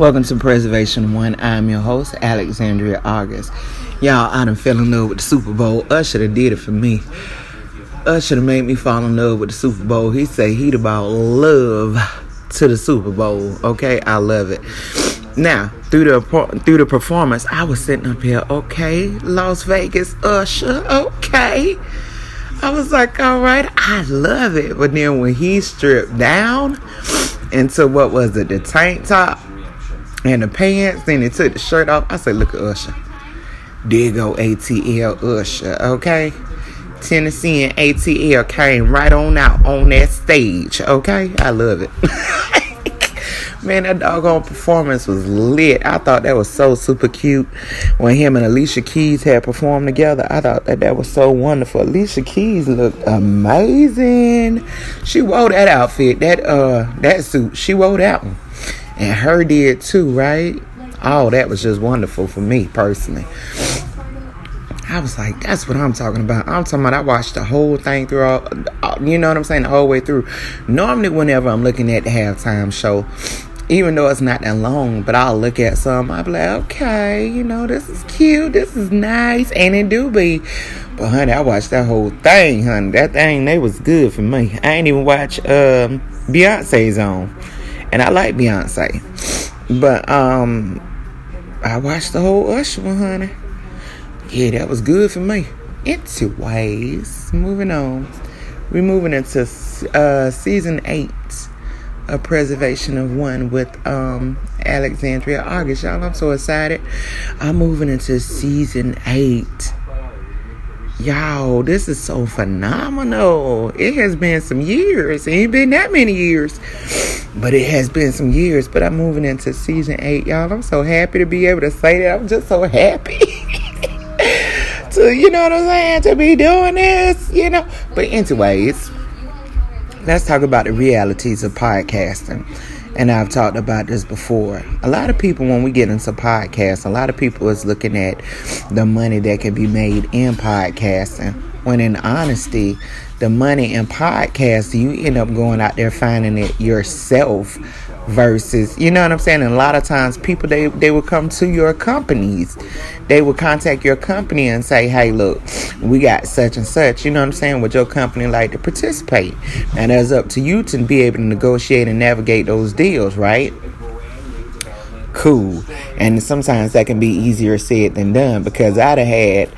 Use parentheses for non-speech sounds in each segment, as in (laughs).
Welcome to Preservation One. I'm your host, Alexandria August. Y'all, I done fell in love with the Super Bowl. Usher done did it for me. Usher made me fall in love with the Super Bowl. He say he'd about love to the Super Bowl. Okay, I love it. Now, through the through the performance, I was sitting up here. Okay, Las Vegas, Usher. Okay. I was like, all right, I love it. But then when he stripped down into what was it, the tank top and the pants, then he took the shirt off. I said, look at Usher. There go ATL Usher, okay? Tennessee and ATL came right on out on that stage, okay? I love it. (laughs) Man, that doggone performance was lit. I thought that was so super cute when him and Alicia Keys had performed together. I thought that that was so wonderful. Alicia Keys looked amazing. She wore that outfit, that uh, that suit. She wore that one, and her did too, right? Oh, that was just wonderful for me personally. I was like, that's what I'm talking about. I'm talking about I watched the whole thing through all, you know what I'm saying, the whole way through. Normally, whenever I'm looking at the halftime show, even though it's not that long, but I'll look at some, I'll be like, okay, you know, this is cute, this is nice, and it do be. But honey, I watched that whole thing, honey. That thing, they was good for me. I ain't even watch um, Beyonce's on, and I like Beyonce, but um, I watched the whole Usher one, honey. Yeah, that was good for me. Anyways, moving on. We're moving into uh, season eight of Preservation of One with um, Alexandria August. Y'all, I'm so excited. I'm moving into season eight. Y'all, this is so phenomenal. It has been some years. It ain't been that many years. But it has been some years. But I'm moving into season eight, y'all. I'm so happy to be able to say that. I'm just so happy. (laughs) to, you know what I'm saying, to be doing this, you know. But anyways, let's talk about the realities of podcasting. And I've talked about this before. A lot of people, when we get into podcasts, a lot of people is looking at the money that can be made in podcasting. When in honesty, the money in podcasting, you end up going out there finding it yourself versus you know what I'm saying? And a lot of times people they they would come to your companies. They would contact your company and say hey look we got such and such you know what I'm saying would your company like to participate? And it's up to you to be able to negotiate and navigate those deals right? Cool. And sometimes that can be easier said than done because I'd have had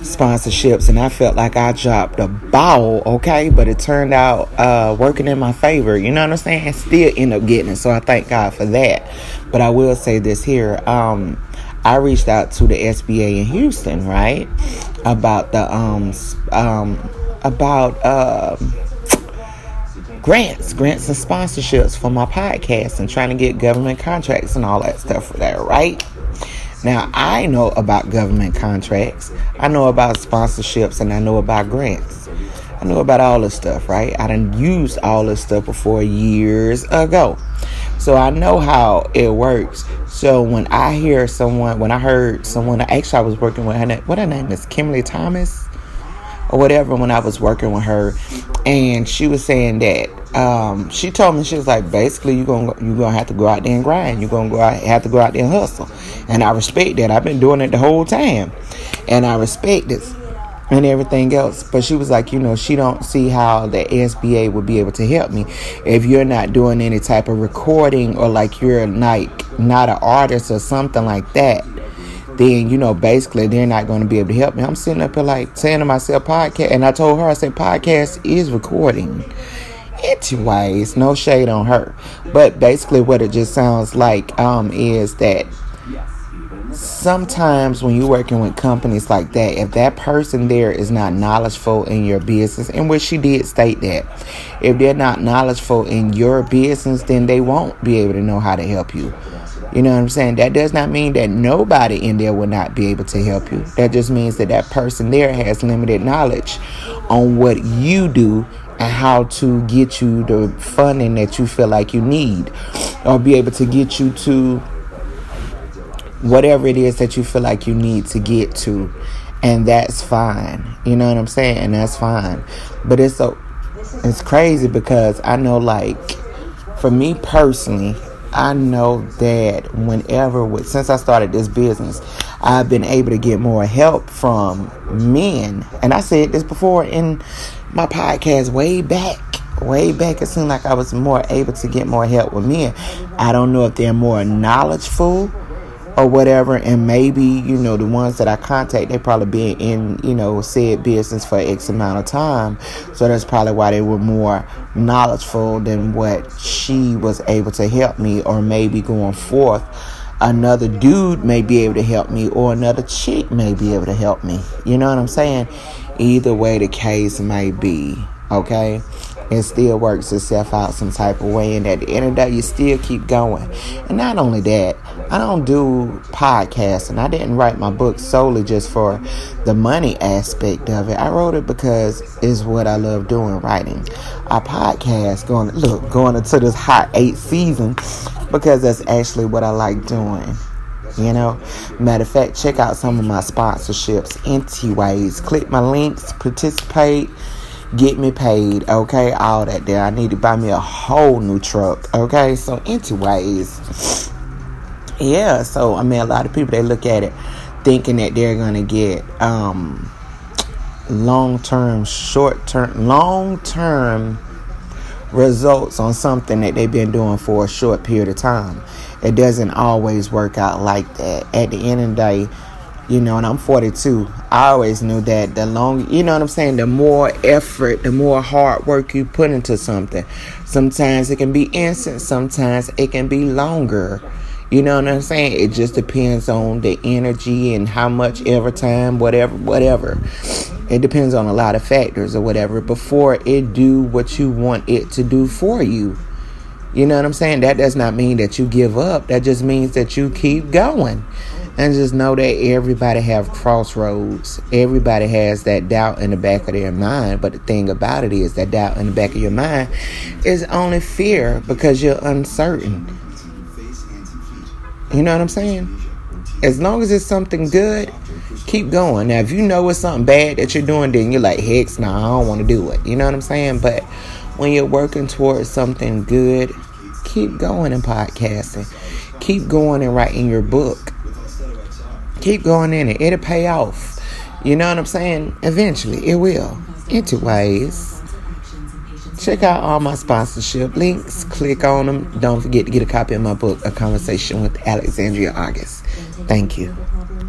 sponsorships and I felt like I dropped a ball, okay? But it turned out uh, working in my favor, you know what I'm saying? Still end up getting it, so I thank God for that. But I will say this here. Um, I reached out to the SBA in Houston, right? About the um um about um grants, grants and sponsorships for my podcast and trying to get government contracts and all that stuff for that, right? Now, I know about government contracts, I know about sponsorships, and I know about grants. I know about all this stuff, right? I done used all this stuff before years ago. So I know how it works. So when I hear someone, when I heard someone, actually I was working with her, what her name is, Kimberly Thomas? or whatever when I was working with her, and she was saying that um, she told me she was like, basically, you're gonna you gonna have to go out there and grind. You're gonna go out, have to go out there and hustle, and I respect that. I've been doing it the whole time, and I respect this and everything else. But she was like, you know, she don't see how the SBA would be able to help me if you're not doing any type of recording or like you're like not an artist or something like that then you know basically they're not going to be able to help me. I'm sitting up here like saying to myself, podcast, and I told her I said podcast is recording. Anyways, no shade on her, but basically what it just sounds like um is that sometimes when you're working with companies like that, if that person there is not knowledgeable in your business, in which she did state that, if they're not knowledgeable in your business, then they won't be able to know how to help you. You know what I'm saying? That does not mean that nobody in there will not be able to help you. That just means that that person there has limited knowledge on what you do and how to get you the funding that you feel like you need or be able to get you to whatever it is that you feel like you need to get to. And that's fine. You know what i'm saying? And that's fine. But it's so it's crazy because i know like for me personally I know that whenever, since I started this business, I've been able to get more help from men. And I said this before in my podcast way back. Way back, it seemed like I was more able to get more help with men. I don't know if they're more knowledgeful or whatever and maybe you know the ones that i contact they probably been in you know said business for x amount of time so that's probably why they were more knowledgeful than what she was able to help me or maybe going forth another dude may be able to help me or another chick may be able to help me. You know what i'm saying? Either way the case may be okay it still works itself out some type of way. And at the end of the day, you still keep going. And not only that, I don't do podcasts, and I didn't write my book solely just for the money aspect of it. I wrote it because it's what I love doing, writing. A podcast going look going into this hot eight season because that's actually what I like doing. You know, matter of fact, check out some of my sponsorships, anyways. Click my links, participate get me paid, okay? All that there. I need to buy me a whole new truck, okay? So, anyways, yeah. So, I mean, a lot of people they look at it thinking that they're gonna get um, long term, short term, long term results on something that they've been doing for a short period of time. It doesn't always work out like that. At the end of the day, you know, and I'm 42. I always knew that the long, you know what I'm saying, the more effort, the more hard work you put into something. Sometimes it can be instant, sometimes it can be longer. You know what I'm saying? It just depends on the energy and how much ever time, whatever, whatever. It depends on a lot of factors or whatever before it do what you want it to do for you. You know what I'm saying? That does not mean that you give up. That just means that you keep going and just know that everybody have crossroads. Everybody has that doubt in the back of their mind. But the thing about it is that doubt in the back of your mind is only fear because you're uncertain. You know what i'm saying? As long as it's something good keep going. Now if you know it's something bad that you're doing then you're like no nah, i don't want to do it. You know what i'm saying? But when you're working towards something good keep going in podcasting. Keep going and writing your book Keep going in it. It'll pay off. You know what I'm saying? Eventually, it will. Anyways, check out all my sponsorship links. Click on them. Don't forget to get a copy of my book, A Conversation with Alexandria August. Thank you.